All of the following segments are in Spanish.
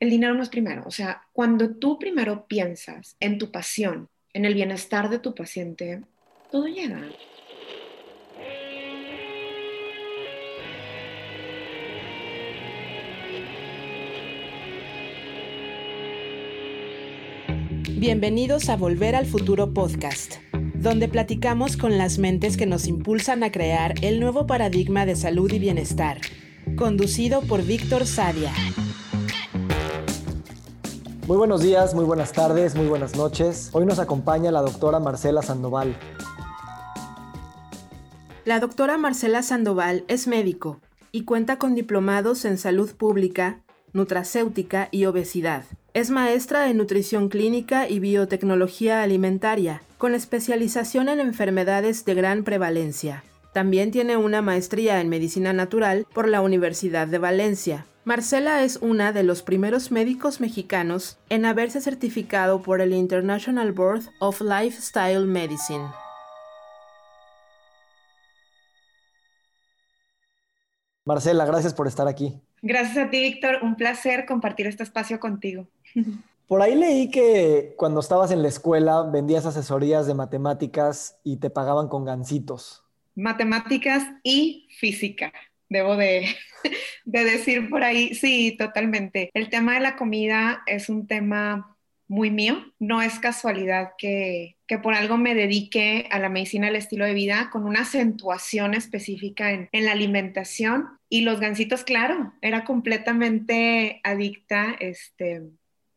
el dinero no es primero. O sea, cuando tú primero piensas en tu pasión, en el bienestar de tu paciente, todo llega. Bienvenidos a Volver al Futuro Podcast, donde platicamos con las mentes que nos impulsan a crear el nuevo paradigma de salud y bienestar, conducido por Víctor Sadia. Muy buenos días, muy buenas tardes, muy buenas noches. Hoy nos acompaña la doctora Marcela Sandoval. La doctora Marcela Sandoval es médico y cuenta con diplomados en salud pública, nutracéutica y obesidad. Es maestra en nutrición clínica y biotecnología alimentaria, con especialización en enfermedades de gran prevalencia. También tiene una maestría en medicina natural por la Universidad de Valencia. Marcela es una de los primeros médicos mexicanos en haberse certificado por el International Board of Lifestyle Medicine. Marcela, gracias por estar aquí. Gracias a ti, Víctor. Un placer compartir este espacio contigo. Por ahí leí que cuando estabas en la escuela vendías asesorías de matemáticas y te pagaban con gancitos. Matemáticas y física debo de, decir por ahí, sí, totalmente. El tema de la comida es un tema muy mío. No es casualidad que, por algo me dedique a la medicina del estilo de vida con una acentuación específica en, la alimentación. Y los gansitos, claro, era completamente adicta. Este,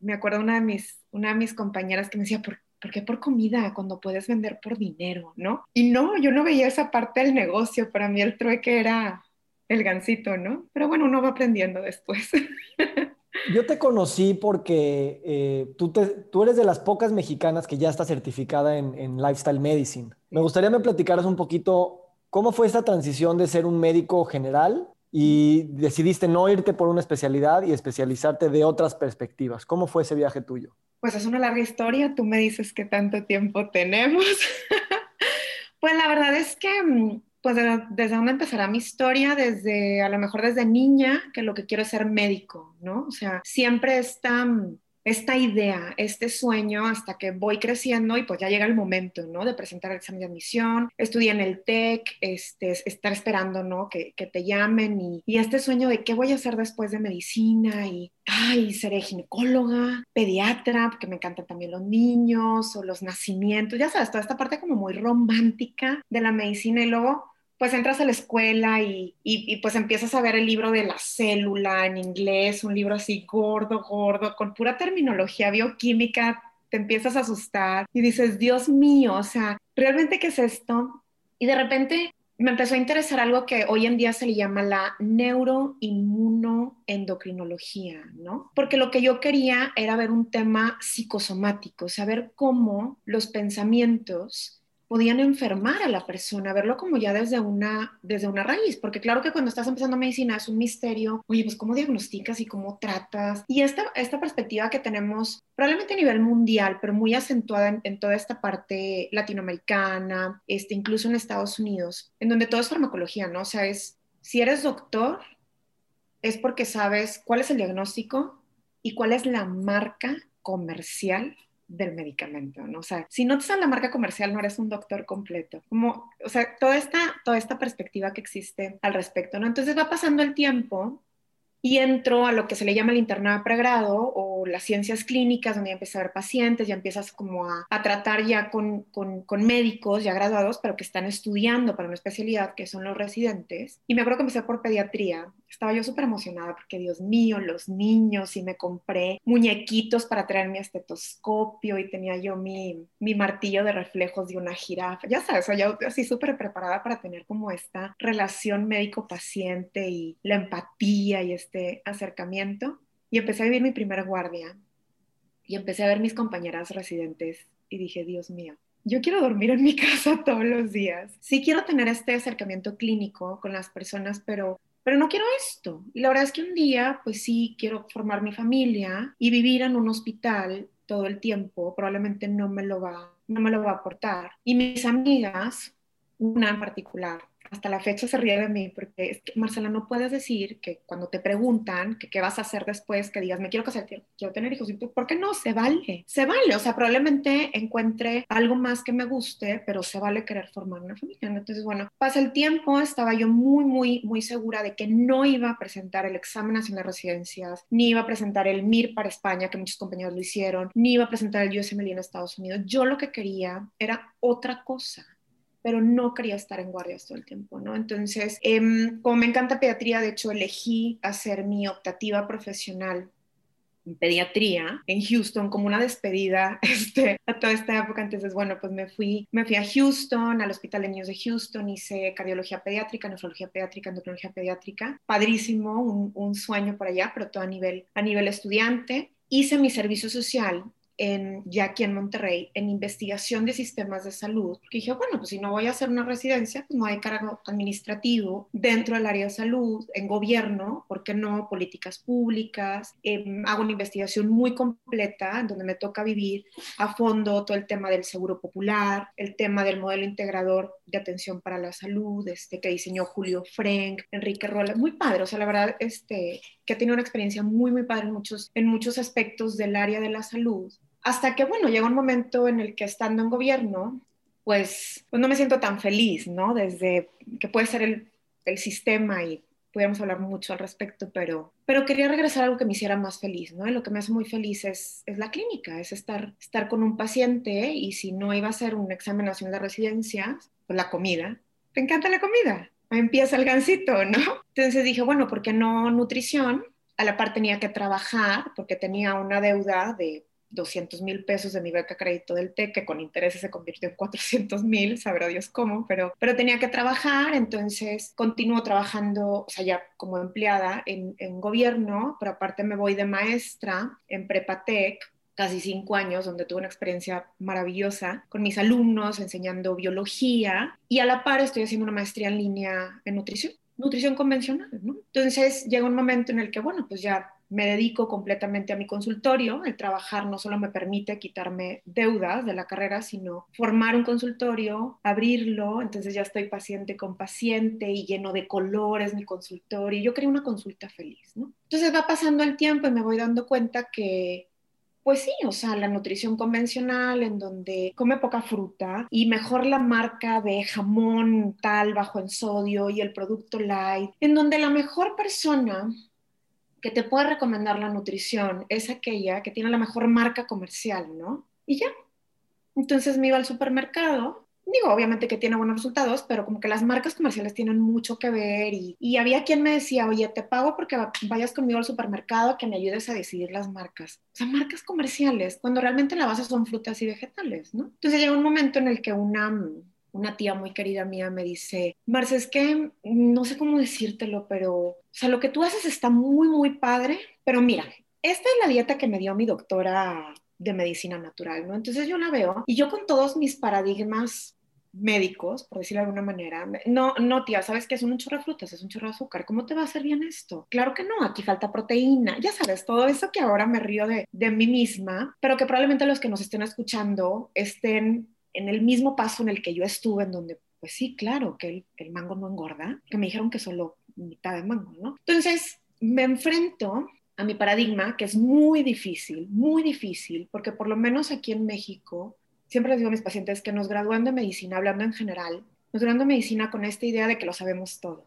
me acuerdo una de mis, una de mis compañeras que me decía, ¿por, ¿por qué por comida cuando puedes vender por dinero? ¿No? Y no, yo no veía esa parte del negocio. Para mí el trueque era el gansito, ¿no? Pero bueno, uno va aprendiendo después. Yo te conocí porque eh, tú, tú, eres de las pocas mexicanas que ya está certificada en, Lifestyle Medicine. Me gustaría me platicaras un poquito cómo fue esta transición de ser un médico general y decidiste no irte por una especialidad y especializarte de otras perspectivas. ¿Cómo fue ese viaje tuyo? Pues es una larga historia. Tú me dices qué tanto tiempo tenemos. pues la verdad es que mm, pues desde dónde empezará mi historia, desde a lo mejor desde niña, que lo que quiero es ser médico, ¿no? O sea, siempre esta, esta idea, este sueño, hasta que voy creciendo y pues ya llega el momento, ¿no? De presentar el examen de admisión, estudiar en el TEC, este, estar esperando, ¿no? Que, que te llamen y, y, este sueño de qué voy a hacer después de medicina y, ay, seré ginecóloga, pediatra, porque me encantan también los niños o los nacimientos, ya sabes, toda esta parte como muy romántica de la medicina y luego pues entras a la escuela y, pues empiezas a ver el libro de la célula en inglés, un libro así gordo, gordo, con pura terminología bioquímica, te empiezas a asustar y dices, Dios mío, o sea, ¿realmente qué es esto? Y de repente me empezó a interesar algo que hoy en día se le llama la neuroinmunoendocrinología, ¿no? Porque lo que yo quería era ver un tema psicosomático, saber cómo los pensamientos podían enfermar a la persona, verlo como ya desde una, desde una raíz, porque claro que cuando estás empezando medicina es un misterio, oye, pues cómo diagnosticas y cómo tratas. Y esta, esta perspectiva que tenemos probablemente a nivel mundial, pero muy acentuada en, toda esta parte latinoamericana, este, incluso en Estados Unidos, en donde todo es farmacología, ¿no? O sea, es, si eres doctor, es porque sabes cuál es el diagnóstico y cuál es la marca comercial del medicamento, ¿no? O sea, si no te sale la marca comercial, no eres un doctor completo. Como, o sea, toda esta, toda esta perspectiva que existe al respecto, ¿no? Entonces va pasando el tiempo y entro a lo que se le llama el internado pregrado o las ciencias clínicas, donde ya empiezas a ver pacientes, ya empiezas como a, a tratar ya con, con, con, médicos ya graduados, pero que están estudiando para una especialidad, que son los residentes. Y me acuerdo que empecé por pediatría. Estaba yo súper emocionada porque, Dios mío, los niños, y me compré muñequitos para traer mi estetoscopio y tenía yo mi, mi martillo de reflejos de una jirafa. Ya sabes, o yo así súper preparada para tener como esta relación médico-paciente y la empatía y este acercamiento y empecé a vivir mi primera guardia y empecé a ver mis compañeras residentes y dije, Dios mío, yo quiero dormir en mi casa todos los días. Sí quiero tener este acercamiento clínico con las personas, pero pero no quiero esto. Y la verdad es que un día, pues sí, quiero formar mi familia y vivir en un hospital todo el tiempo, probablemente no me lo va, no me lo va a aportar. Y mis amigas, una en particular, hasta la fecha se ríe de mí porque es que, Marcela, no puedes decir que cuando te preguntan qué vas a hacer después, que digas, me quiero casar, quiero, tener hijos. ¿Por qué no? Se vale, se vale. O sea, probablemente encuentre algo más que me guste, pero se vale querer formar una familia. Entonces, bueno, pasa el tiempo, estaba yo muy, muy, muy segura de que no iba a presentar el examen nacional de residencias, ni iba a presentar el MIR para España, que muchos compañeros lo hicieron, ni iba a presentar el USMLE en Estados Unidos. Yo lo que quería era otra cosa pero no quería estar en guardias todo el tiempo, ¿no? Entonces, em, como me encanta pediatría, de hecho elegí hacer mi optativa profesional en pediatría en Houston como una despedida este, a toda esta época. Entonces, bueno, pues me fui, me fui a Houston, al Hospital de Niños de Houston, hice cardiología pediátrica, nefrología pediátrica, endocrinología pediátrica. Padrísimo, un, un sueño por allá, pero todo a nivel, a nivel estudiante. Hice mi servicio social en, ya aquí en Monterrey en investigación de sistemas de salud, que dije, bueno, pues si no voy a hacer una residencia, pues no hay cargo administrativo dentro del área de salud, en gobierno, ¿por qué no? Políticas públicas, em, hago una investigación muy completa donde me toca vivir a fondo todo el tema del seguro popular, el tema del modelo integrador de atención para la salud, este, que diseñó Julio Frank, Enrique Rolla, muy padre, o sea, la verdad, este, que ha tenido una experiencia muy, muy padre en muchos, en muchos aspectos del área de la salud. Hasta que, bueno, llega un momento en el que estando en gobierno, pues, pues no me siento tan feliz, ¿no? Desde que puede ser el, el sistema y pudiéramos hablar mucho al respecto, pero, pero quería regresar a algo que me hiciera más feliz, ¿no? Y lo que me hace muy feliz es, es la clínica, es estar, estar con un paciente y si no iba a ser un examen nacional de residencia, pues la comida. ¿Te encanta la comida? Empieza el gancito, ¿no? Entonces dije, bueno, ¿por qué no nutrición? A la par tenía que trabajar porque tenía una deuda de 200 mil pesos de mi beca crédito del TEC, que con intereses se convirtió en 400 mil, sabrá Dios cómo, pero, pero tenía que trabajar, entonces continúo trabajando, o sea, ya como empleada en, en gobierno, pero aparte me voy de maestra en Prepatec casi cinco años, donde tuve una experiencia maravillosa con mis alumnos enseñando biología y a la par estoy haciendo una maestría en línea en nutrición, nutrición convencional, ¿no? Entonces llega un momento en el que, bueno, pues ya me dedico completamente a mi consultorio. El trabajar no solo me permite quitarme deudas de la carrera, sino formar un consultorio, abrirlo. Entonces ya estoy paciente con paciente y lleno de colores mi consultorio. Yo quería una consulta feliz, ¿no? Entonces va pasando el tiempo y me voy dando cuenta que pues sí, o sea, la nutrición convencional en donde come poca fruta y mejor la marca de jamón tal bajo en sodio y el producto light, en donde la mejor persona que te puede recomendar la nutrición es aquella que tiene la mejor marca comercial, ¿no? Y ya. Entonces me iba al supermercado digo, obviamente que tiene buenos resultados, pero como que las marcas comerciales tienen mucho que ver y, y, había quien me decía, oye, te pago porque vayas conmigo al supermercado que me ayudes a decidir las marcas. O sea, marcas comerciales, cuando realmente la base son frutas y vegetales, ¿no? Entonces llega un momento en el que una, una tía muy querida mía me dice, Marce, es que no sé cómo decírtelo, pero, o sea, lo que tú haces está muy, muy padre, pero mira, esta es la dieta que me dio mi doctora de medicina natural, ¿no? Entonces yo la veo y yo con todos mis paradigmas médicos, por decirlo de alguna manera, no, no, tía, sabes que es un chorro de frutas, es un chorro de azúcar, ¿cómo te va a hacer bien esto? Claro que no, aquí falta proteína, ya sabes, todo eso que ahora me río de, de mí misma, pero que probablemente los que nos estén escuchando estén en el mismo paso en el que yo estuve, en donde, pues sí, claro, que el, el mango no engorda, que me dijeron que solo mitad de mango, ¿no? Entonces, me enfrento a mi paradigma, que es muy difícil, muy difícil, porque por lo menos aquí en México siempre les digo a mis pacientes que nos gradúan de medicina, hablando en general, nos gradúan de medicina con esta idea de que lo sabemos todo.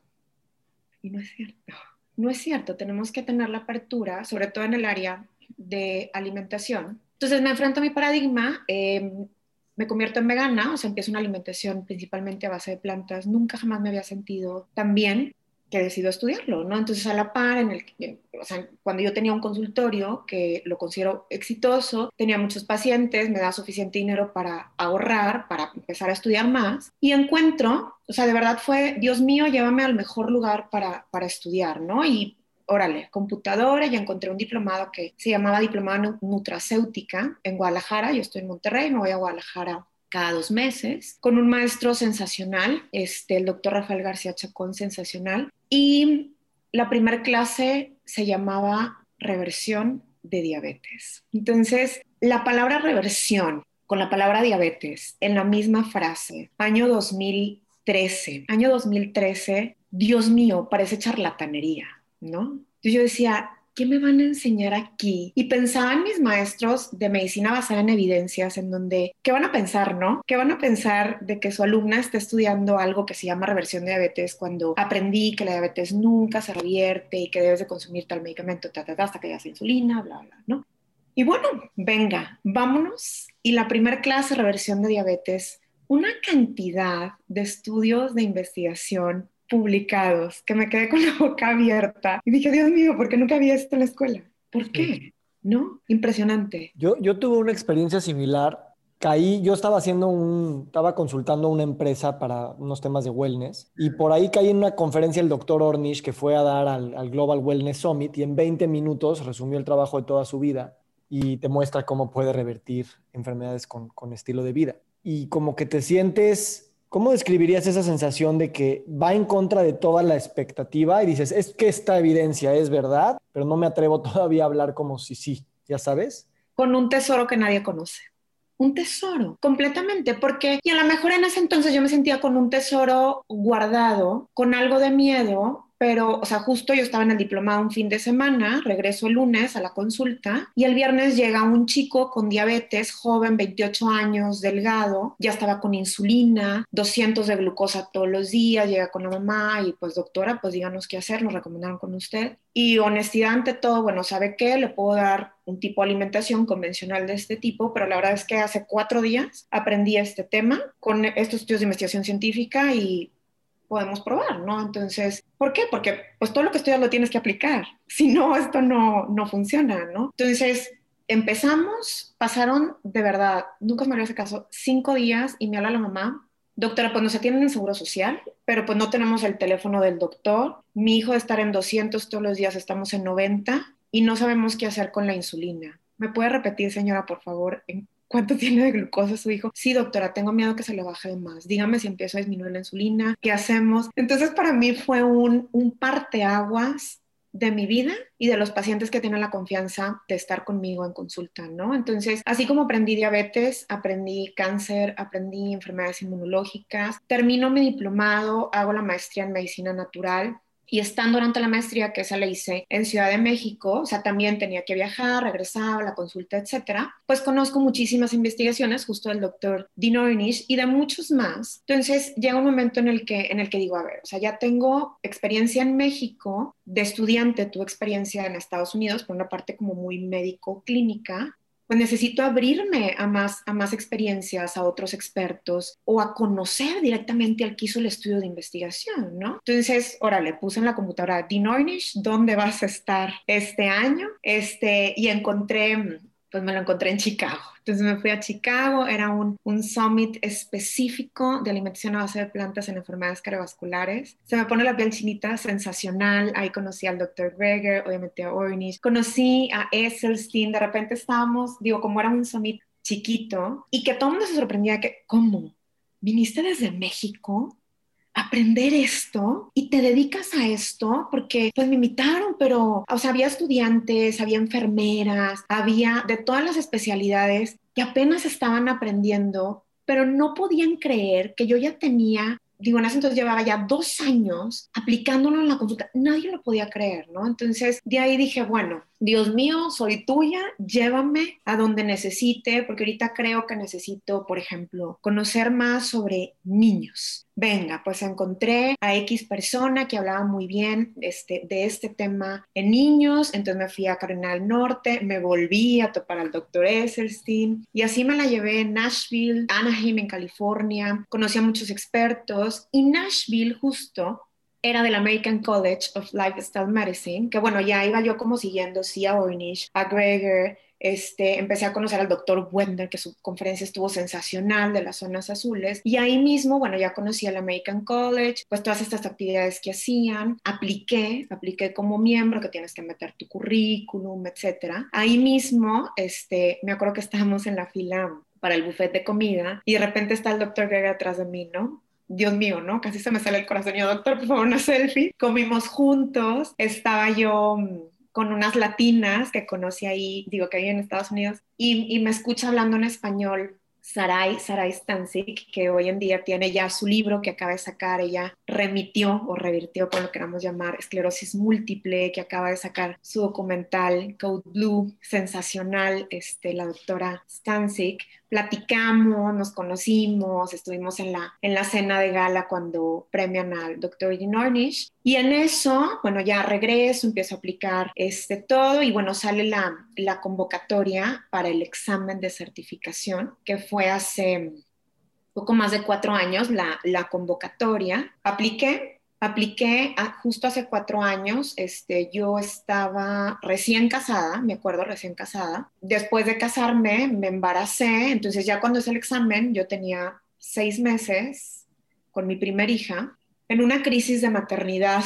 Y no es cierto. No es cierto. Tenemos que tener la apertura, sobre todo en el área de alimentación. Entonces me enfrento a mi paradigma, em, me convierto en vegana, o sea, empiezo una alimentación principalmente a base de plantas. Nunca jamás me había sentido tan bien que estudiarlo, ¿no? Entonces, a la par, en el, o sea, cuando yo tenía un consultorio que lo considero exitoso, tenía muchos pacientes, me da suficiente dinero para ahorrar, para empezar a estudiar más, y encuentro, o sea, de verdad fue, Dios mío, llévame al mejor lugar para, para estudiar, ¿no? Y órale, computadora, ya encontré un diplomado que se llamaba Diplomado Nutracéutica en Guadalajara, yo estoy en Monterrey, me voy a Guadalajara cada dos meses, con un maestro sensacional, este, el doctor Rafael García Chacón, sensacional. Y la primera clase se llamaba reversión de diabetes. Entonces, la palabra reversión con la palabra diabetes en la misma frase, año 2000 2013, año 2013, Dios mío, parece charlatanería, ¿no? Entonces yo decía, ¿qué me van a enseñar aquí? Y pensaba en mis maestros de medicina basada en evidencias, en donde, ¿qué van a pensar, no? ¿Qué van a pensar de que su alumna está estudiando algo que se llama reversión de diabetes cuando aprendí que la diabetes nunca se revierte y que debes de consumir tal medicamento ta, ta, ta, hasta que hayas insulina, bla, bla, ¿no? Y bueno, venga, vámonos. Y la primera clase, reversión de diabetes, una cantidad de estudios de investigación publicados, que me quedé con la boca abierta y dije, Dios mío, ¿por qué nunca había esto en la escuela? ¿Por qué? ¿No? Impresionante. Yo, yo tuve una experiencia similar. Caí, yo estaba haciendo un, estaba consultando una empresa para unos temas de wellness y por ahí caí en una conferencia el doctor Ornish que fue a dar al, al Global Wellness Summit y en 20 minutos resumió el trabajo de toda su vida y te muestra cómo puede revertir enfermedades con, con estilo de vida. Y como que te sientes ¿Cómo describirías esa sensación de que va en contra de toda la expectativa y dices, es que esta evidencia es verdad, pero no me atrevo todavía a hablar como si sí, ya sabes? Con un tesoro que nadie conoce. Un tesoro, completamente, porque y a lo mejor en ese entonces yo me sentía con un tesoro guardado, con algo de miedo, pero, o sea, justo yo estaba en el diplomado un fin de semana, regreso el lunes a la consulta y el viernes llega un chico con diabetes, joven, 28 años, delgado, ya estaba con insulina, 200 de glucosa todos los días, llega con la mamá y pues doctora, pues díganos qué hacer, nos recomendaron con usted. Y honestidad ante todo, bueno, ¿sabe qué? Le puedo dar un tipo de alimentación convencional de este tipo, pero la verdad es que hace cuatro días aprendí este tema con estos estudios de investigación científica y podemos probar, ¿no? Entonces, ¿por qué? Porque pues todo lo que estudias lo tienes que aplicar. Si no, esto no, no funciona, ¿no? Entonces, empezamos, pasaron de verdad, nunca me había ese caso, cinco días y me habla la mamá, doctora, pues nos atienden en Seguro Social, pero pues no tenemos el teléfono del doctor, mi hijo de estar en 200 todos los días, estamos en 90 y no sabemos qué hacer con la insulina. ¿Me puede repetir, señora, por favor, en ¿Cuánto tiene de glucosa su hijo? Sí, doctora, tengo miedo que se le baje de más. Dígame si empiezo a disminuir la insulina, ¿qué hacemos? Entonces, para mí fue un, un parteaguas de mi vida y de los pacientes que tienen la confianza de estar conmigo en consulta, ¿no? Entonces, así como aprendí diabetes, aprendí cáncer, aprendí enfermedades inmunológicas, termino mi diplomado, hago la maestría en medicina natural y estando durante la maestría, que esa le hice en Ciudad de México, o sea, también tenía que viajar, regresaba, la consulta, etcétera, pues conozco muchísimas investigaciones, justo del doctor Dean Ornish y de muchos más. Entonces, llega un momento en el que, en el que digo, a ver, o sea, ya tengo experiencia en México, de estudiante, tu experiencia en Estados Unidos, por una parte como muy médico-clínica, pues necesito abrirme a más, a más experiencias, a otros expertos o a conocer directamente al que hizo el estudio de investigación, ¿no? Entonces, órale, puse en la computadora Dean ¿dónde vas a estar este año? Este, y encontré pues me lo encontré en Chicago. Entonces me fui a Chicago, era un, un summit específico de alimentación a base de plantas en enfermedades cardiovasculares. Se me pone la piel chinita, sensacional. Ahí conocí al Dr. Greger, obviamente a Ornish. Conocí a Esselstein, de repente estábamos, digo, como era un summit chiquito y que todo el mundo se sorprendía que, ¿cómo? ¿Viniste desde México? Aprender esto y te dedicas a esto porque pues me invitaron, pero, o sea, había estudiantes, había enfermeras, había de todas las especialidades que apenas estaban aprendiendo, pero no podían creer que yo ya tenía digo, en ese entonces llevaba ya dos años aplicándolo en la consulta, nadie lo podía creer, ¿no? Entonces, de ahí dije, bueno, Dios mío, soy tuya, llévame a donde necesite, porque ahorita creo que necesito, por ejemplo, conocer más sobre niños. Venga, pues encontré a X persona que hablaba muy bien este, de este tema en niños, entonces me fui a Carolina Norte, me volví a topar al doctor Esselstein y así me la llevé en Nashville, Anaheim en California, conocí a muchos expertos y Nashville justo era del American College of Lifestyle Medicine, que bueno, ya iba yo como siguiendo, sí, a Ornish, a Greger, este, empecé a conocer al doctor Wender, que su conferencia estuvo sensacional de las zonas azules, y ahí mismo, bueno, ya conocí al American College, pues todas estas actividades que hacían, apliqué, apliqué como miembro, que tienes que meter tu currículum, etcétera. Ahí mismo, este, me acuerdo que estábamos en la fila para el buffet de comida y de repente está el doctor Greger atrás de mí, ¿no? Dios mío, ¿no? Casi se me sale el corazón. Yo, doctor, por favor, una selfie. Comimos juntos. Estaba yo mm, con unas latinas que conocí ahí, digo que hay en Estados Unidos, y, me escucha hablando en español Sarai, Sarai Stancic, que hoy en día tiene ya su libro que acaba de sacar, ella remitió o revirtió, como lo queramos llamar, esclerosis múltiple, que acaba de sacar su documental Code Blue, sensacional, este, la doctora Stancic, platicamos, nos conocimos, estuvimos en la, en la cena de gala cuando premian al doctor Dean Ornish. Y en eso, bueno, ya regreso, empiezo a aplicar este todo y bueno, sale la, la convocatoria para el examen de certificación, que fue hace poco más de cuatro años la, la convocatoria. Apliqué, apliqué justo hace cuatro años, este, yo estaba recién casada, me acuerdo, recién casada. Después de casarme, me embaracé, entonces ya cuando es el examen, yo tenía seis meses con mi primer hija, en una crisis de maternidad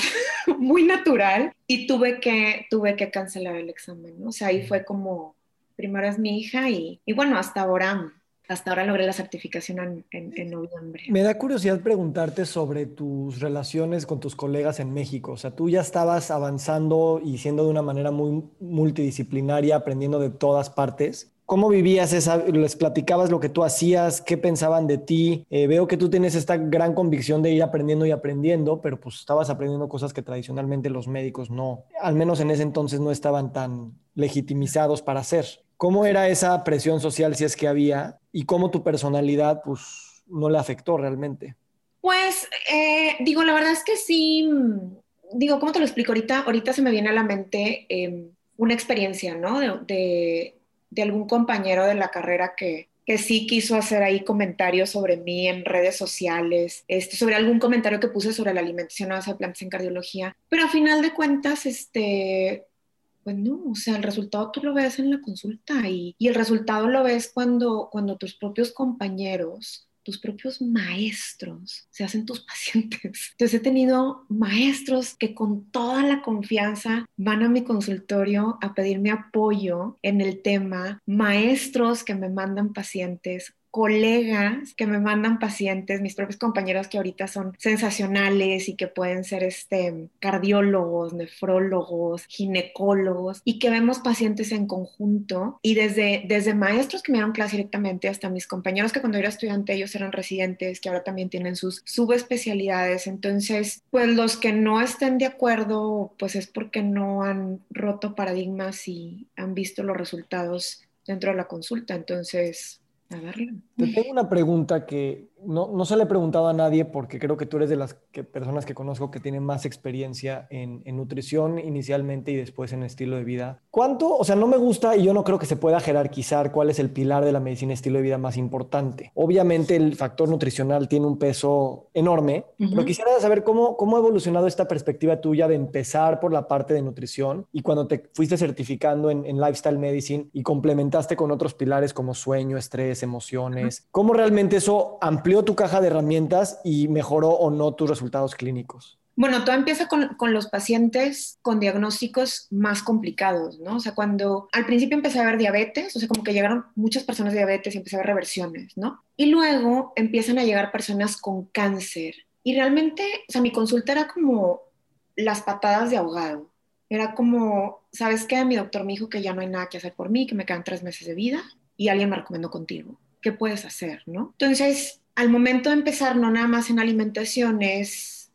muy natural y tuve que, tuve que cancelar el examen, O sea, ahí fue como, primero es mi hija y, y bueno, hasta ahora hasta ahora logré la certificación en, noviembre. Me da curiosidad preguntarte sobre tus relaciones con tus colegas en México. O sea, tú ya estabas avanzando y siendo de una manera muy multidisciplinaria, aprendiendo de todas partes. ¿Cómo vivías esa? ¿Les platicabas lo que tú hacías? ¿Qué pensaban de ti? Eh, veo que tú tienes esta gran convicción de ir aprendiendo y aprendiendo, pero pues estabas aprendiendo cosas que tradicionalmente los médicos no, al menos en ese entonces no estaban tan legitimizados para hacer. ¿Cómo era esa presión social si es que había y cómo tu personalidad pues no le afectó realmente? Pues eh, digo, la verdad es que sí, digo, ¿cómo te lo explico? Ahorita, ahorita se me viene a la mente em, una experiencia, ¿no? De, de, algún compañero de la carrera que, que sí quiso hacer ahí comentarios sobre mí en redes sociales, este, sobre algún comentario que puse sobre la alimentación a plantas en cardiología, pero a final de cuentas, este, pues o sea, el resultado tú lo ves en la consulta y, y el resultado lo ves cuando, cuando tus propios compañeros tus propios maestros se hacen tus pacientes. Entonces he tenido maestros que con toda la confianza van a mi consultorio a pedirme apoyo en el tema, maestros que me mandan pacientes, colegas que me mandan pacientes, mis propios compañeros que ahorita son sensacionales y que pueden ser este, cardiólogos, nefrólogos, ginecólogos y que vemos pacientes en conjunto y desde, desde maestros que me dan clase directamente hasta mis compañeros que cuando era estudiante ellos eran residentes, que ahora también tienen sus subespecialidades. Entonces, pues los que no estén de acuerdo, pues es porque no han roto paradigmas y han visto los resultados dentro de la consulta. Entonces, a. Te tengo una pregunta que no, no, se le he preguntado a nadie porque creo que tú eres de las personas que conozco que tienen más experiencia en, nutrición inicialmente y después en estilo de vida. ¿Cuánto? O sea, no me gusta y yo no creo que se pueda jerarquizar cuál es el pilar de la medicina estilo de vida más importante. Obviamente el factor nutricional tiene un peso enorme, pero quisiera saber cómo, cómo ha evolucionado esta perspectiva tuya de empezar por la parte de nutrición y cuando te fuiste certificando en, en lifestyle medicine y complementaste con otros pilares como sueño, estrés, emociones. ¿Cómo realmente eso amplió amplió tu caja de herramientas y mejoró o no tus resultados clínicos? Bueno, todo empieza con, con, los pacientes con diagnósticos más complicados, ¿no? O sea, cuando al principio empecé a ver diabetes, o sea, como que llegaron muchas personas de diabetes y empecé a ver reversiones, ¿no? Y luego empiezan a llegar personas con cáncer. Y realmente, o sea, mi consulta era como las patadas de ahogado. Era como, ¿sabes qué? Mi doctor me dijo que ya no hay nada que hacer por mí, que me quedan tres meses de vida y alguien me recomendó contigo. ¿Qué puedes hacer, no? Entonces, al momento de empezar, no nada más en alimentación, es,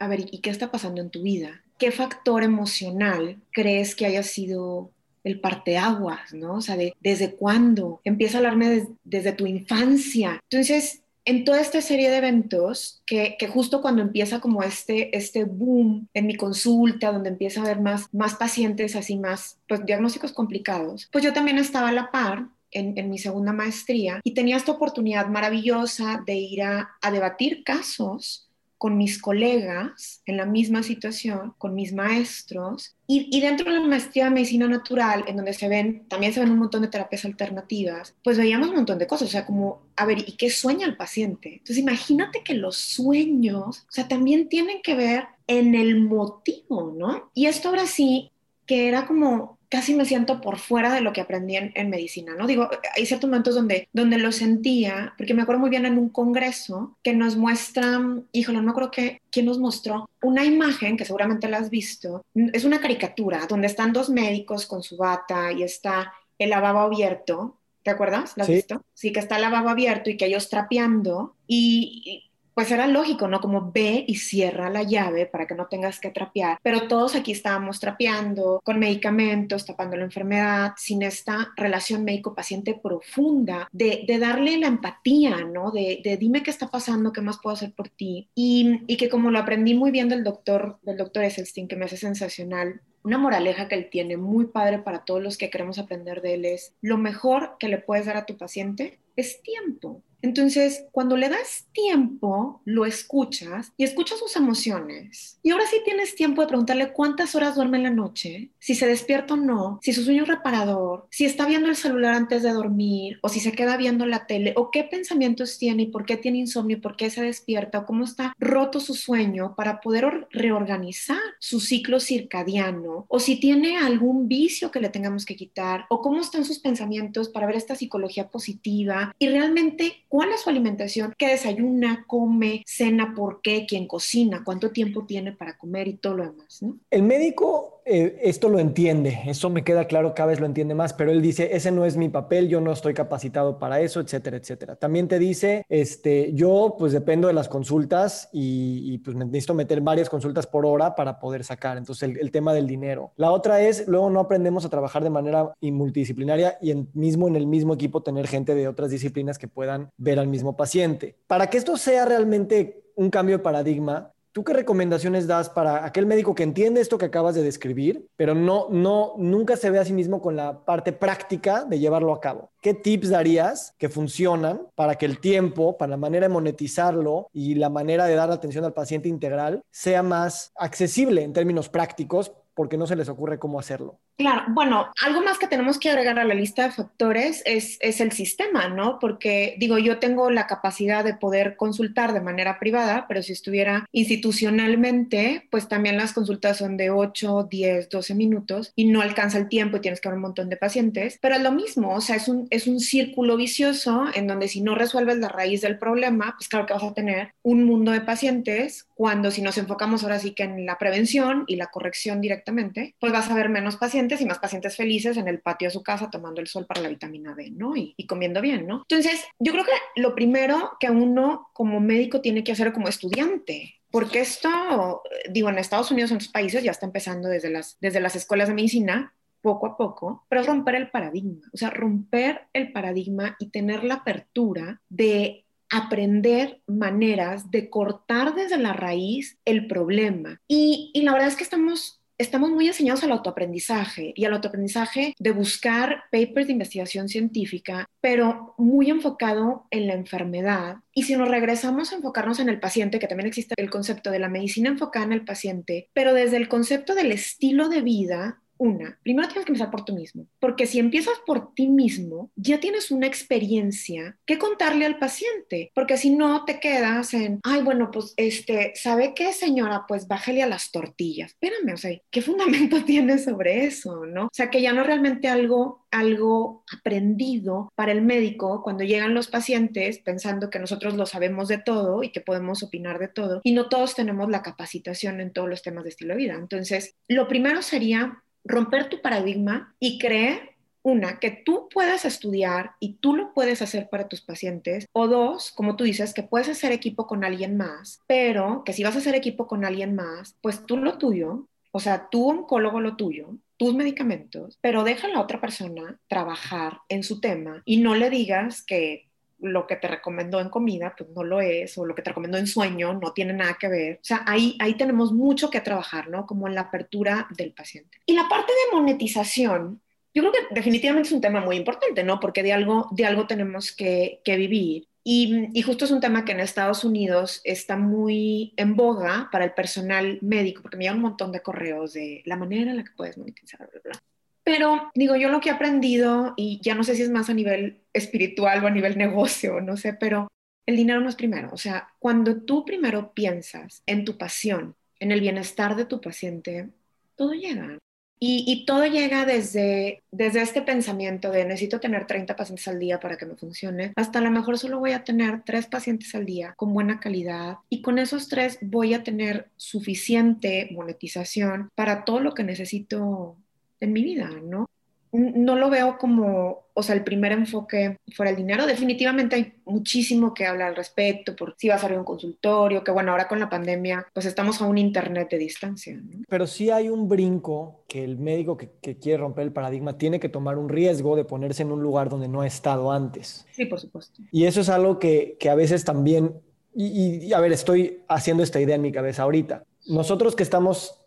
a ver, ¿y qué está pasando en tu vida? ¿Qué factor emocional crees que haya sido el parteaguas, ¿no? O sea, desde cuándo empieza a hablarme desde tu infancia. Entonces, en toda esta serie de eventos, que, justo cuando empieza como este, este boom en mi consulta, donde empieza a haber más, más pacientes así, más pues, diagnósticos complicados, pues yo también estaba a la par en, mi segunda maestría y tenía esta oportunidad maravillosa de ir a, debatir casos con mis colegas en la misma situación, con mis maestros, y, dentro de la maestría de medicina natural, en donde se ven, también se ven un montón de terapias alternativas, pues veíamos un montón de cosas, o sea, como, a ver, ¿y qué sueña el paciente? Entonces, imagínate que los sueños, o sea, también tienen que ver en el motivo, ¿no? Y esto ahora sí, que era como casi me siento por fuera de lo que aprendí en, medicina, ¿no? Digo, hay ciertos momentos donde, donde lo sentía, porque me acuerdo muy bien en un congreso que nos muestran, híjole, no me acuerdo que, quién nos mostró una imagen, que seguramente la has visto, es una caricatura donde están dos médicos con su bata y está el lavabo abierto ¿Te acuerdas? ¿La has Sí. visto? Sí, que está el lavabo abierto y que ellos trapeando y, y, pues era lógico, ¿no? Como ve y cierra la llave para que no tengas que trapear. Pero todos aquí estábamos trapeando con medicamentos, tapando la enfermedad, sin esta relación médico-paciente profunda de, darle la empatía, ¿no? De, de, dime qué está pasando, qué más puedo hacer por ti. Y, que como lo aprendí muy bien del doctor, del doctor Esselstyn, que me hace sensacional, una moraleja que él tiene muy padre para todos los que queremos aprender de él es, lo mejor que le puedes dar a tu paciente es tiempo. Entonces, cuando le das tiempo, lo escuchas y escuchas sus emociones. Y ahora sí tienes tiempo de preguntarle cuántas horas duerme en la noche, si se despierta o no, si su sueño es reparador, si está viendo el celular antes de dormir o si se queda viendo la tele o qué pensamientos tiene y por qué tiene insomnio y por qué se despierta o cómo está roto su sueño para poder reorganizar su ciclo circadiano o si tiene algún vicio que le tengamos que quitar o cómo están sus pensamientos para ver esta psicología positiva y realmente cuál es su alimentación, qué desayuna, come, cena, por qué, quién cocina, cuánto tiempo tiene para comer y todo lo demás, ¿no? El médico eh, esto lo entiende, eso me queda claro, cada vez lo entiende más, pero él dice, ese no es mi papel, yo no estoy capacitado para eso, etcétera, etcétera. También te dice, este, yo pues dependo de las consultas y, y pues necesito meter varias consultas por hora para poder sacar, entonces el, tema del dinero. La otra es, luego no aprendemos a trabajar de manera multidisciplinaria y en, mismo en el mismo equipo tener gente de otras disciplinas que puedan ver al mismo paciente. Para que esto sea realmente un cambio de paradigma, ¿Tú qué recomendaciones das para aquel médico que entiende esto que acabas de describir, pero no, no, nunca se ve a sí mismo con la parte práctica de llevarlo a cabo? ¿Qué tips darías que funcionan para que el tiempo, para la manera de monetizarlo y la manera de dar atención al paciente integral sea más accesible en términos prácticos porque no se les ocurre cómo hacerlo. Claro, bueno, algo más que tenemos que agregar a la lista de factores es, es, el sistema, ¿no? Porque digo, yo tengo la capacidad de poder consultar de manera privada, pero si estuviera institucionalmente, pues también las consultas son de 8, 10, 12 minutos y no alcanza el tiempo y tienes que ver un montón de pacientes, pero es lo mismo, o sea, es un, es un círculo vicioso en donde si no resuelves la raíz del problema, pues claro que vas a tener un mundo de pacientes cuando si nos enfocamos ahora sí que en la prevención y la corrección directamente, pues vas a ver menos pacientes y más pacientes felices en el patio de su casa tomando el sol para la vitamina D, ¿no? Y, y, comiendo bien, ¿no? Entonces, yo creo que lo primero que uno como médico tiene que hacer como estudiante, porque esto, digo, en Estados Unidos, en otros países ya está empezando desde las, desde las escuelas de medicina, poco a poco, pero es romper el paradigma, o sea, romper el paradigma y tener la apertura de aprender maneras de cortar desde la raíz el problema. Y, y la verdad es que estamos estamos muy enseñados al autoaprendizaje y al autoaprendizaje de buscar papers de investigación científica, pero muy enfocado en la enfermedad. Y si nos regresamos a enfocarnos en el paciente, que también existe el concepto de la medicina enfocada en el paciente, pero desde el concepto del estilo de vida, una, primero tienes que empezar por tú mismo, porque si empiezas por ti mismo, ya tienes una experiencia que contarle al paciente, porque si no te quedas en, ay, bueno, pues, este, ¿sabe qué, señora? Pues bájale a las tortillas. Espérame, o sea, ¿qué fundamento tienes sobre eso, no? O sea, que ya no es realmente algo algo aprendido para el médico cuando llegan los pacientes pensando que nosotros lo sabemos de todo y que podemos opinar de todo y no todos tenemos la capacitación en todos los temas de estilo de vida. Entonces, lo primero sería romper tu paradigma y creer, una, que tú puedas estudiar y tú lo puedes hacer para tus pacientes, o dos, como tú dices, que puedes hacer equipo con alguien más, pero que si vas a hacer equipo con alguien más, pues tú lo tuyo, o sea, tú oncólogo lo tuyo, tus medicamentos, pero deja a la otra persona trabajar en su tema y no le digas que lo que te recomendó en comida, pues no lo es, o lo que te recomendó en sueño no tiene nada que ver. O sea, ahí, ahí tenemos mucho que trabajar, ¿no? Como en la apertura del paciente. Y la parte de monetización, yo creo que definitivamente es un tema muy importante, ¿no? Porque de algo, de algo tenemos que, que vivir. Y, y, justo es un tema que en Estados Unidos está muy en boga para el personal médico, porque me llegan un montón de correos de la manera en la que puedes monetizar, bla, bla. Pero digo, yo lo que he aprendido, y ya no sé si es más a nivel espiritual o a nivel negocio, no sé, pero el dinero no es primero. O sea, cuando tú primero piensas en tu pasión, en el bienestar de tu paciente, todo llega. Y, todo llega desde, desde este pensamiento de necesito tener 30 pacientes al día para que me funcione, hasta a lo mejor solo voy a tener tres pacientes al día con buena calidad y con esos tres voy a tener suficiente monetización para todo lo que necesito en mi vida, ¿no? no lo veo como, o sea, el primer enfoque fuera el dinero. Definitivamente hay muchísimo que hablar al respecto, por si vas a abrir un consultorio, que bueno, ahora con la pandemia, pues estamos a un internet de distancia. Pero sí hay un brinco que el médico que, quiere romper el paradigma tiene que tomar un riesgo de ponerse en un lugar donde no ha estado antes. Sí, por supuesto. Y eso es algo que, que a veces también, y, y a ver, estoy haciendo esta idea en mi cabeza ahorita. Nosotros que estamos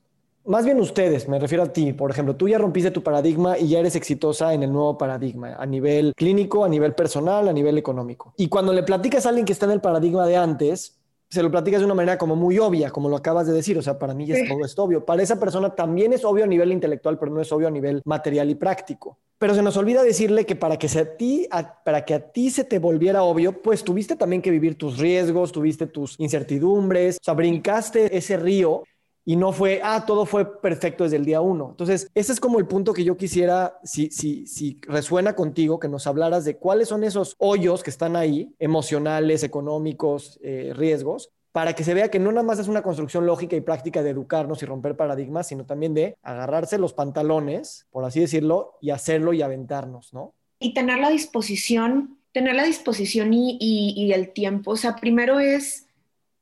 más bien ustedes, me refiero a ti, por ejemplo, tú ya rompiste tu paradigma y ya eres exitosa en el nuevo paradigma, a nivel clínico, a nivel personal, a nivel económico. Y cuando le platicas a alguien que está en el paradigma de antes, se lo platicas de una manera como muy obvia, como lo acabas de decir, o sea, para mí ya es todo esto obvio. Para esa persona también es obvio a nivel intelectual, pero no es obvio a nivel material y práctico. Pero se nos olvida decirle que para que, a ti, para que a ti se te volviera obvio, pues tuviste también que vivir tus riesgos, tuviste tus incertidumbres, o sea, brincaste ese río y no fue, ah, todo fue perfecto desde el día uno. Entonces, ese es como el punto que yo quisiera, si, si, si resuena contigo, que nos hablaras de cuáles son esos hoyos que están ahí, emocionales, económicos, eh, riesgos, para que se vea que no nada más es una construcción lógica y práctica de educarnos y romper paradigmas, sino también de agarrarse los pantalones, por así decirlo, y hacerlo y aventarnos, ¿no? Y tener la disposición, tener la disposición y, y el tiempo. O sea, primero es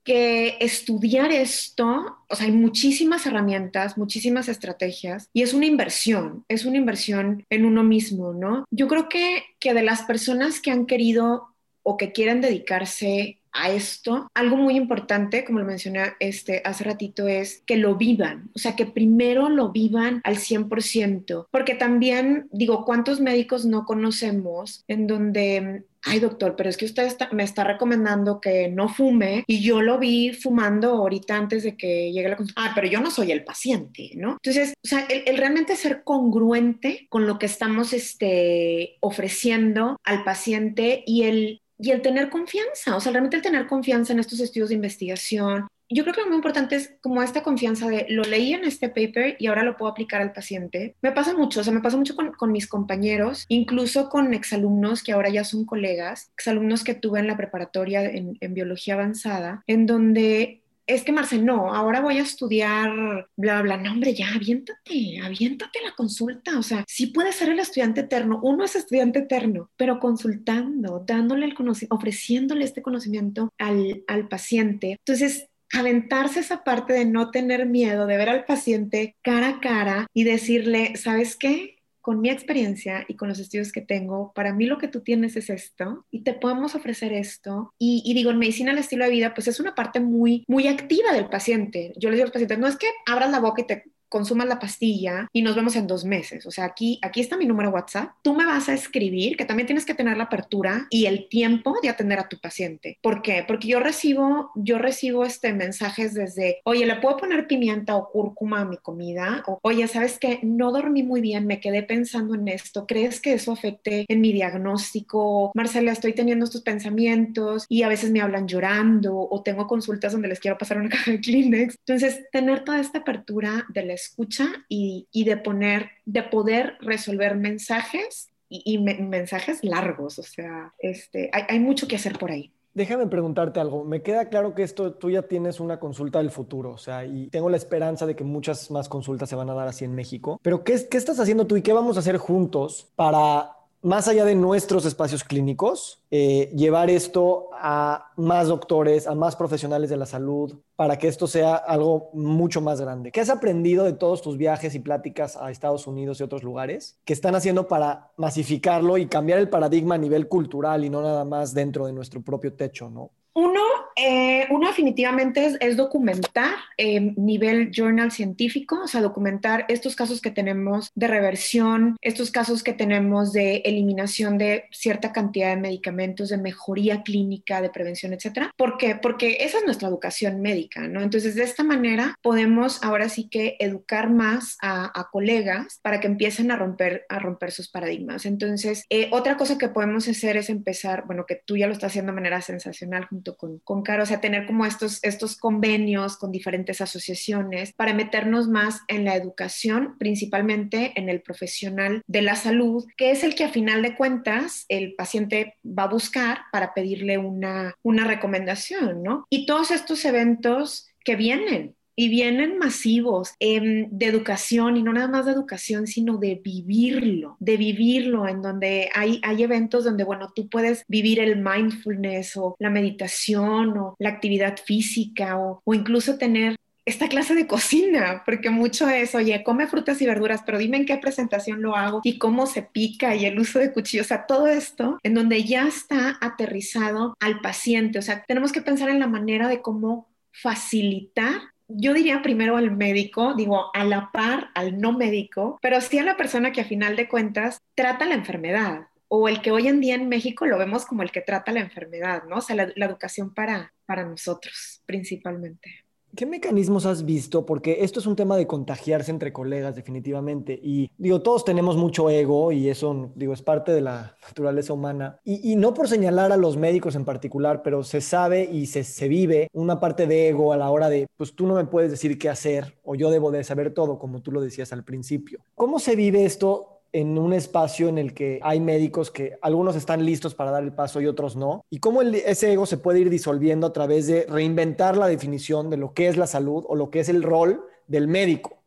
que estudiar esto, o sea, hay muchísimas herramientas, muchísimas estrategias y es una inversión, es una inversión en uno mismo, ¿no? Yo creo que, que de las personas que han querido o que quieren dedicarse a esto, algo muy importante, como lo mencioné este, hace ratito, es que lo vivan, o sea, que primero lo vivan al 100%, porque también, digo, ¿cuántos médicos no conocemos en donde ay doctor, pero es que usted me está recomendando que no fume y yo lo vi fumando ahorita antes de que llegue la consulta. Ah, pero yo no soy el paciente, ¿no? Entonces, o sea, el, realmente ser congruente con lo que estamos este, ofreciendo al paciente y el y el tener confianza, o sea, realmente el tener confianza en estos estudios de investigación. Yo creo que lo muy importante es como esta confianza de lo leí en este paper y ahora lo puedo aplicar al paciente. Me pasa mucho, o sea, me pasa mucho con, con mis compañeros, incluso con exalumnos que ahora ya son colegas, exalumnos que tuve en la preparatoria en, biología avanzada, en donde es que Marce, no, ahora voy a estudiar, bla, bla, no, hombre, ya, aviéntate, aviéntate la consulta. O sea, sí puede ser el estudiante eterno, uno es estudiante eterno, pero consultando, dándole el conocimiento, ofreciéndole este conocimiento al, al paciente. Entonces, aventarse esa parte de no tener miedo, de ver al paciente cara a cara y decirle, ¿sabes qué? con mi experiencia y con los estudios que tengo, para mí lo que tú tienes es esto y te podemos ofrecer esto. Y, digo, en medicina el estilo de vida, pues es una parte muy, muy activa del paciente. Yo les digo a los pacientes, no es que abras la boca y te consumas la pastilla y nos vemos en dos meses. O sea, aquí, aquí está mi número WhatsApp. Tú me vas a escribir, que también tienes que tener la apertura y el tiempo de atender a tu paciente. ¿Por qué? Porque yo recibo, yo recibo este mensajes desde, oye, ¿le puedo poner pimienta o cúrcuma a mi comida? O, oye, ¿sabes qué? No dormí muy bien, me quedé pensando en esto. ¿Crees que eso afecte en mi diagnóstico? Marcela, estoy teniendo estos pensamientos y a veces me hablan llorando o tengo consultas donde les quiero pasar una caja de Kleenex. Entonces, tener toda esta apertura de la escucha y, de poner, de poder resolver mensajes y, mensajes largos. O sea, este, hay, hay mucho que hacer por ahí. Déjame preguntarte algo. Me queda claro que esto tú ya tienes una consulta del futuro, o sea, y tengo la esperanza de que muchas más consultas se van a dar así en México. Pero ¿qué, qué estás haciendo tú y qué vamos a hacer juntos para más allá de nuestros espacios clínicos, eh, llevar esto a más doctores, a más profesionales de la salud, para que esto sea algo mucho más grande. ¿Qué has aprendido de todos tus viajes y pláticas a Estados Unidos y otros lugares que están haciendo para masificarlo y cambiar el paradigma a nivel cultural y no nada más dentro de nuestro propio techo, ¿no? Uno, eh, uno definitivamente es, documentar eh, nivel journal científico, o sea, documentar estos casos que tenemos de reversión, estos casos que tenemos de eliminación de cierta cantidad de medicamentos, de mejoría clínica, de prevención, etcétera. ¿Por qué? Porque esa es nuestra educación médica, ¿no? Entonces, de esta manera podemos ahora sí que educar más a, colegas para que empiecen a romper, a romper sus paradigmas. Entonces, eh, otra cosa que podemos hacer es empezar, bueno, que tú ya lo estás haciendo de manera sensacional con, con o sea, tener como estos, estos convenios con diferentes asociaciones para meternos más en la educación, principalmente en el profesional de la salud, que es el que a final de cuentas el paciente va a buscar para pedirle una, una recomendación, ¿no? Y todos estos eventos que vienen, y vienen masivos em, de educación y no nada más de educación, sino de vivirlo, de vivirlo, en donde hay, hay eventos donde, bueno, tú puedes vivir el mindfulness o la meditación o la actividad física o, o incluso tener esta clase de cocina, porque mucho es, oye, come frutas y verduras, pero dime en qué presentación lo hago y cómo se pica y el uso de cuchillos, o sea, todo esto en donde ya está aterrizado al paciente, o sea, tenemos que pensar en la manera de cómo facilitar yo diría primero al médico, digo, a la par al no médico, pero sí a la persona que a final de cuentas trata la enfermedad o el que hoy en día en México lo vemos como el que trata la enfermedad, ¿no? O sea, la, la educación para, para nosotros principalmente. ¿Qué mecanismos has visto? Porque esto es un tema de contagiarse entre colegas, definitivamente. Y digo, todos tenemos mucho ego y eso, digo, es parte de la naturaleza humana. Y, no por señalar a los médicos en particular, pero se sabe y se, se vive una parte de ego a la hora de, pues tú no me puedes decir qué hacer o yo debo de saber todo, como tú lo decías al principio. ¿Cómo se vive esto en un espacio en el que hay médicos que algunos están listos para dar el paso y otros no, y cómo ese ego se puede ir disolviendo a través de reinventar la definición de lo que es la salud o lo que es el rol del médico,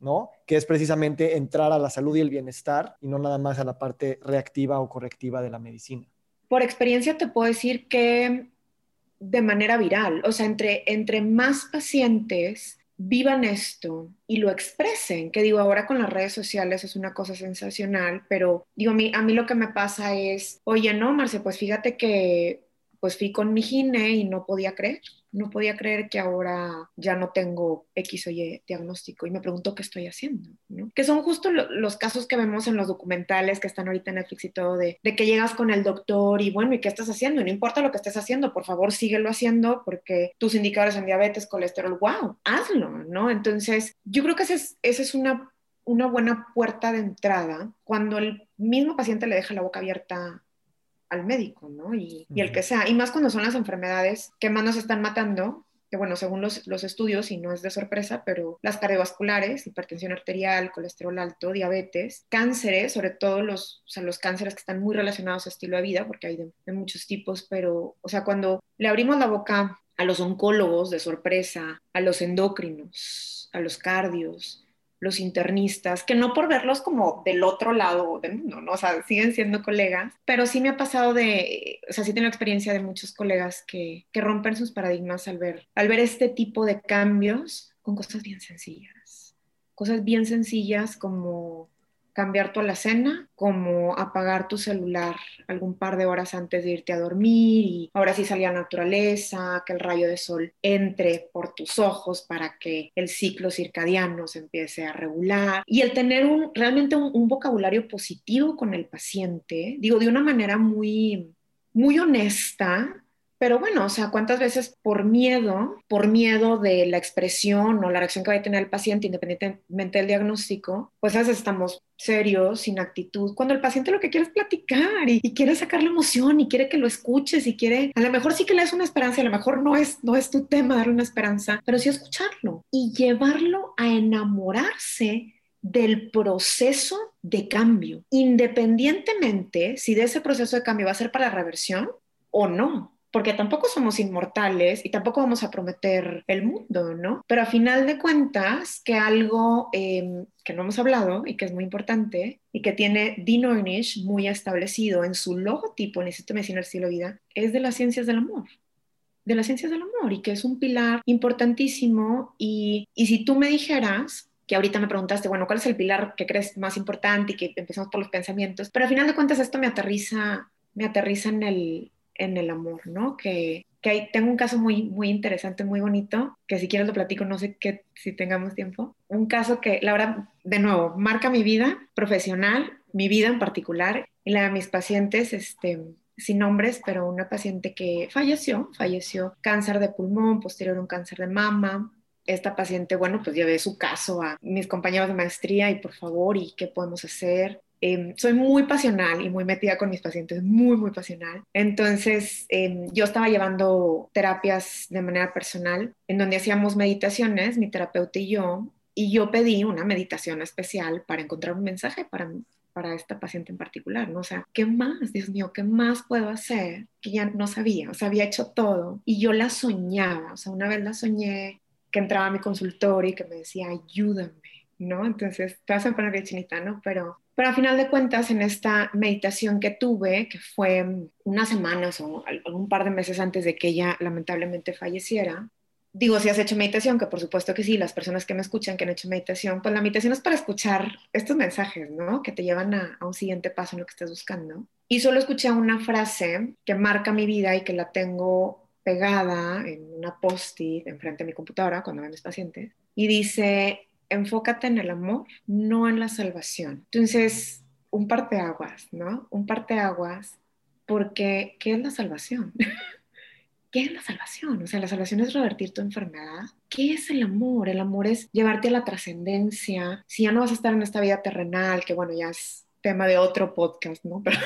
¿no? Que es precisamente entrar a la salud y el bienestar y no nada más a la parte reactiva o correctiva de la medicina. Por experiencia te puedo decir que de manera viral, o sea, entre, entre más pacientes vivan esto y lo expresen, que digo, ahora con las redes sociales es una cosa sensacional, pero digo, a mí, a mí lo que me pasa es, oye, no, Marce, pues fíjate que pues fui con mi gine y no podía creer, no podía creer que ahora ya no tengo X o Y diagnóstico y me pregunto qué estoy haciendo, ¿no? Que son justo los casos que vemos en los documentales que están ahorita en Netflix y todo, de, que llegas con el doctor y bueno, ¿y qué estás haciendo? No importa lo que estés haciendo, por favor síguelo haciendo porque tus indicadores en diabetes, colesterol, wow, hazlo, ¿no? Entonces, yo creo que esa es, esa es una, una buena puerta de entrada cuando el mismo paciente le deja la boca abierta al médico, ¿no? Y, el que sea. Y más cuando son las enfermedades que más nos están matando, que bueno, según los, estudios, y no es de sorpresa, pero las cardiovasculares, hipertensión arterial, colesterol alto, diabetes, cánceres, sobre todo los, o sea, los cánceres que están muy relacionados a estilo de vida, porque hay de, de muchos tipos, pero, o sea, cuando le abrimos la boca a los oncólogos de sorpresa, a los endócrinos, a los cardios, los internistas, que no por verlos como del otro lado del mundo, ¿no? O sea, siguen siendo colegas, pero sí me ha pasado de, o sea, sí tengo experiencia de muchos colegas que, que rompen sus paradigmas al ver, al ver este tipo de cambios con cosas bien sencillas. Cosas bien sencillas como cambiar tu alacena, como apagar tu celular algún par de horas antes de irte a dormir y ahora sí salir a naturaleza, que el rayo de sol entre por tus ojos para que el ciclo circadiano se empiece a regular. Y el tener un, realmente un, un vocabulario positivo con el paciente, digo, de una manera muy, muy honesta, pero bueno, o sea, ¿cuántas veces por miedo, por miedo de la expresión o la reacción que va a tener el paciente, independientemente del diagnóstico, pues a veces estamos serios, sin actitud, cuando el paciente lo que quiere es platicar y, quiere sacar la emoción y quiere que lo escuches y quiere, a lo mejor sí que le das una esperanza, a lo mejor no es, no es tu tema darle una esperanza, pero sí escucharlo y llevarlo a enamorarse del proceso de cambio, independientemente si de ese proceso de cambio va a ser para la reversión o no porque tampoco somos inmortales y tampoco vamos a prometer el mundo, ¿no? Pero a final de cuentas, que algo em, que no hemos hablado y que es muy importante y que tiene Dean Ornish muy establecido en su logotipo en Medicina del Estilo de Vida, es de las ciencias del amor de las ciencias del amor y que es un pilar importantísimo y, y si tú me dijeras que ahorita me preguntaste, bueno, ¿cuál es el pilar que crees más importante y que empezamos por los pensamientos? Pero a final de cuentas esto me aterriza, me aterriza en el, en el amor, ¿no? Que, que hay, tengo un caso muy, muy interesante, muy bonito, que si quieres lo platico, no sé qué, si tengamos tiempo. Un caso que, la verdad, de nuevo, marca mi vida profesional, mi vida en particular, y la de mis pacientes, este, sin nombres, pero una paciente que falleció, falleció cáncer de pulmón, posterior un cáncer de mama, esta paciente, bueno, pues llevé su caso a mis compañeros de maestría y por favor, ¿y qué podemos hacer? Em, soy muy pasional y muy metida con mis pacientes, muy, muy pasional. Entonces, em, yo estaba llevando terapias de manera personal, en donde hacíamos meditaciones, mi terapeuta y yo, y yo pedí una meditación especial para encontrar un mensaje para, para esta paciente en particular, ¿no? O sea, ¿qué más? Dios mío, ¿qué más puedo hacer? Que ya no sabía, o sea, había hecho todo y yo la soñaba, o sea, una vez la soñé que entraba a mi consultorio y que me decía, ayúdame, ¿no? Entonces, te vas a poner chinita, ¿no? Pero, pero a final de cuentas, en esta meditación que tuve, que fue unas semanas o algún par de meses antes de que ella lamentablemente falleciera, digo, si has hecho meditación, que por supuesto que sí, las personas que me escuchan que han hecho meditación, pues la meditación es para escuchar estos mensajes, ¿no? Que te llevan a, un siguiente paso en lo que estás buscando. Y solo escuché una frase que marca mi vida y que la tengo pegada en una post-it enfrente de mi computadora cuando ven mis pacientes. Y dice, enfócate en el amor, no en la salvación. Entonces, un parteaguas, ¿no? Un parteaguas, porque ¿qué es la salvación? ¿Qué es la salvación? O sea, la salvación es revertir tu enfermedad. ¿Qué es el amor? El amor es llevarte a la trascendencia. Si ya no vas a estar en esta vida terrenal, que bueno, ya es tema de otro podcast, ¿no? Pero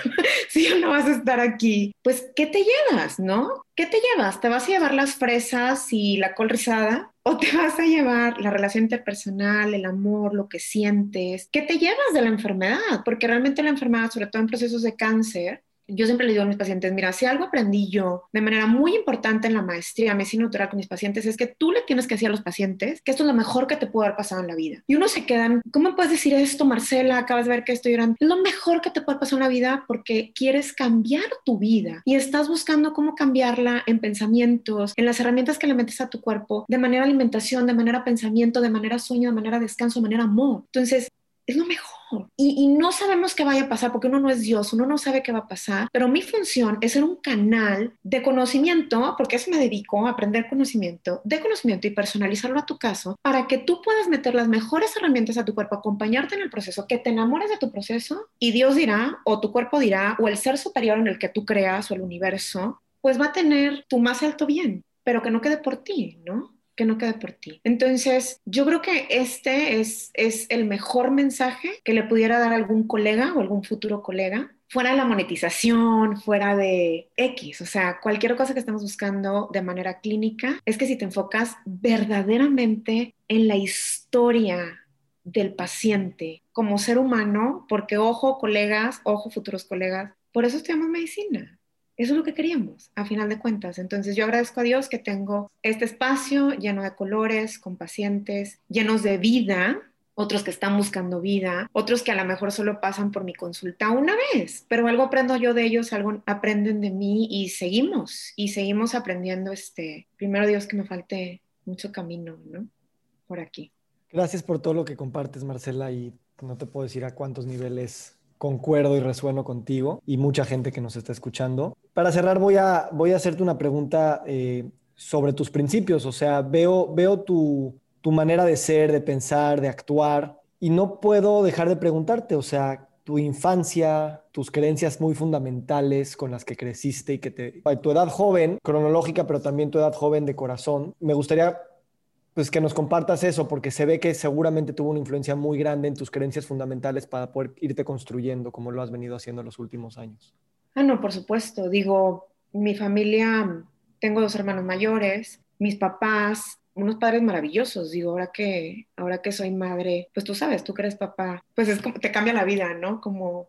si ya no vas a estar aquí, pues, ¿qué te llevas, no? ¿Qué te llevas? ¿Te vas a llevar las fresas y la col rizada? ¿O te vas a llevar la relación interpersonal, el amor, lo que sientes? ¿Qué te llevas de la enfermedad? Porque realmente la enfermedad, sobre todo en procesos de cáncer, yo siempre le digo a mis pacientes, mira, si algo aprendí yo de manera muy importante en la maestría medicina natural con mis pacientes es que tú le tienes que decir a los pacientes que esto es lo mejor que te puede haber pasado en la vida. Y uno se quedan, ¿cómo puedes decir esto, Marcela? Acabas de ver que estoy llorando. Es lo mejor que te puede pasar en la vida porque quieres cambiar tu vida y estás buscando cómo cambiarla en pensamientos, en las herramientas que le metes a tu cuerpo, de manera alimentación, de manera pensamiento, de manera sueño, de manera descanso, de manera amor. Entonces, es lo mejor. Y, no sabemos qué vaya a pasar porque uno no es Dios, uno no sabe qué va a pasar, pero mi función es ser un canal de conocimiento, porque eso me dedico a aprender conocimiento, de conocimiento y personalizarlo a tu caso, para que tú puedas meter las mejores herramientas a tu cuerpo, acompañarte en el proceso, que te enamores de tu proceso y Dios dirá, o tu cuerpo dirá, o el ser superior en el que tú creas, o el universo, pues va a tener tu más alto bien, pero que no quede por ti, ¿no? Que no quede por ti. Entonces, yo creo que este es, es el mejor mensaje que le pudiera dar algún colega o algún futuro colega fuera de la monetización, fuera de X, o sea, cualquier cosa que estemos buscando de manera clínica, es que si te enfocas verdaderamente en la historia del paciente como ser humano, porque ojo colegas, ojo futuros colegas, por eso estudiamos medicina, eso es lo que queríamos, a final de cuentas. Entonces yo agradezco a Dios que tengo este espacio lleno de colores, con pacientes, llenos de vida, otros que están buscando vida, otros que a lo mejor solo pasan por mi consulta una vez, pero algo aprendo yo de ellos, algo aprenden de mí y seguimos, y seguimos aprendiendo, este, primero Dios que me falte mucho camino, ¿no? Por aquí. Gracias por todo lo que compartes, Marcela, y no te puedo decir a cuántos niveles concuerdo y resueno contigo y mucha gente que nos está escuchando. Para cerrar, voy a, voy a hacerte una pregunta eh, sobre tus principios. O sea, veo, veo tu, tu manera de ser, de pensar, de actuar y no puedo dejar de preguntarte, o sea, tu infancia, tus creencias muy fundamentales con las que creciste y que te... Tu edad joven, cronológica, pero también tu edad joven de corazón. Me gustaría pues que nos compartas eso, porque se ve que seguramente tuvo una influencia muy grande en tus creencias fundamentales para poder irte construyendo como lo has venido haciendo en los últimos años. Ah, no, por supuesto. Digo, mi familia, tengo dos hermanos mayores, mis papás, unos padres maravillosos. Digo, ahora que, ahora que soy madre, pues tú sabes, tú que eres papá, pues es como, te cambia la vida, ¿no? Como,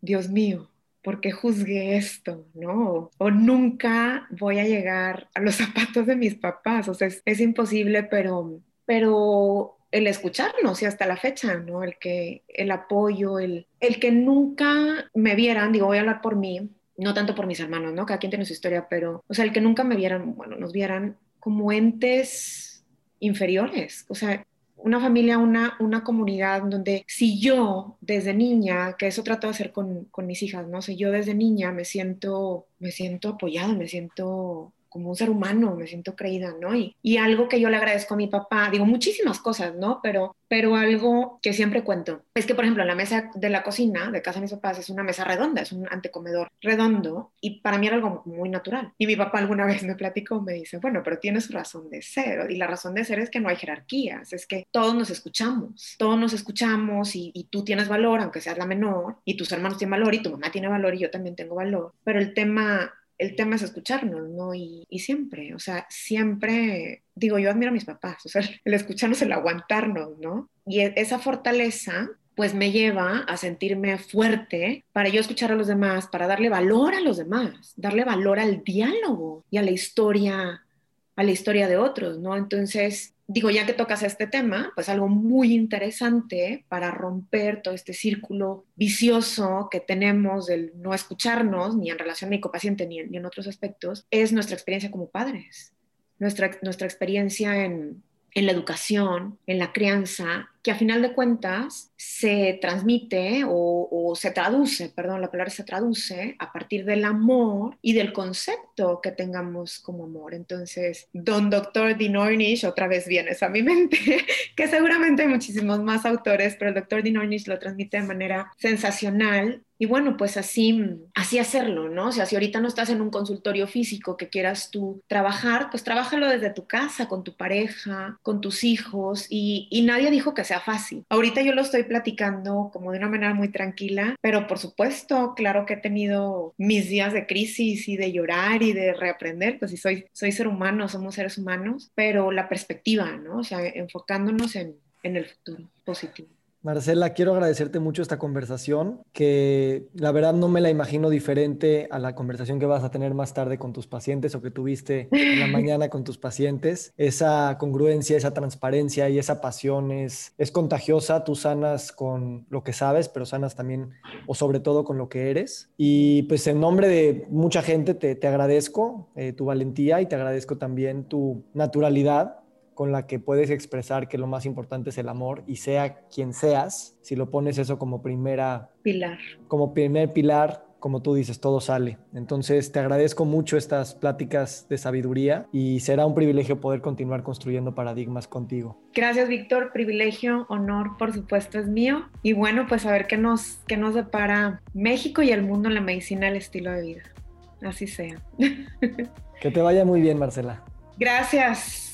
Dios mío, ¿por qué juzgué esto? ¿No? O, nunca voy a llegar a los zapatos de mis papás. O sea, es, imposible, pero, pero el escucharnos y hasta la fecha, ¿no? El que, el apoyo, el, el que nunca me vieran, digo, voy a hablar por mí, no tanto por mis hermanos, ¿no? Cada quien tiene su historia, pero, o sea, el que nunca me vieran, bueno, nos vieran como entes inferiores, o sea, una familia, una, una comunidad donde si yo desde niña, que eso trato de hacer con, con mis hijas, ¿no? Si yo desde niña me siento, me siento apoyado, me siento como un ser humano, me siento creída, ¿no? Y, y, algo que yo le agradezco a mi papá, digo muchísimas cosas, ¿no? Pero, pero algo que siempre cuento es que, por ejemplo, la mesa de la cocina de casa de mis papás es una mesa redonda, es un antecomedor redondo y para mí era algo muy natural. Y mi papá alguna vez me platicó, me dice, bueno, pero tienes razón de ser y la razón de ser es que no hay jerarquías, es que todos nos escuchamos, todos nos escuchamos y, y tú tienes valor, aunque seas la menor, y tus hermanos tienen valor y tu mamá tiene valor y yo también tengo valor, pero el tema el tema es escucharnos, ¿no? Y, siempre, o sea, siempre, digo, yo admiro a mis papás, o sea, el escucharnos, el aguantarnos, ¿no? Y e, esa fortaleza, pues me lleva a sentirme fuerte para yo escuchar a los demás, para darle valor a los demás, darle valor al diálogo y a la historia, a la historia de otros, ¿no? Entonces, digo, ya que tocas este tema, pues algo muy interesante para romper todo este círculo vicioso que tenemos del no escucharnos, ni en relación médico-paciente, ni, en otros aspectos, es nuestra experiencia como padres, nuestra, nuestra experiencia en, en la educación, en la crianza, que a final de cuentas se transmite o, se traduce, perdón, la palabra se traduce a partir del amor y del concepto que tengamos como amor. Entonces, Don Doctor Dinornish otra vez vienes a mi mente, que seguramente hay muchísimos más autores, pero el Doctor Dinornish lo transmite de manera sensacional y bueno, pues así, así hacerlo, ¿no? O sea, si ahorita no estás en un consultorio físico que quieras tú trabajar, pues trabájalo desde tu casa, con tu pareja, con tus hijos, y, y nadie dijo que sea fácil. Ahorita yo lo estoy platicando como de una manera muy tranquila, pero por supuesto, claro que he tenido mis días de crisis y de llorar y de reaprender, pues si soy, soy ser humano, somos seres humanos, pero la perspectiva, ¿no? O sea, enfocándonos en, en el futuro positivo. Marcela, quiero agradecerte mucho esta conversación, que la verdad no me la imagino diferente a la conversación que vas a tener más tarde con tus pacientes o que tuviste en la mañana con tus pacientes. Esa congruencia, esa transparencia y esa pasión es, es contagiosa. Tú sanas con lo que sabes, pero sanas también o sobre todo con lo que eres. Y pues en nombre de mucha gente te, te agradezco eh, tu valentía y te agradezco también tu naturalidad con la que puedes expresar que lo más importante es el amor y sea quien seas, si lo pones eso como primera pilar. Como primer pilar, como tú dices, todo sale. Entonces, te agradezco mucho estas pláticas de sabiduría y será un privilegio poder continuar construyendo paradigmas contigo. Gracias, Víctor. Privilegio, honor, por supuesto, es mío. Y bueno, pues a ver qué nos, qué nos depara México y el mundo en la medicina, el estilo de vida. Así sea. Que te vaya muy bien, Marcela. Gracias.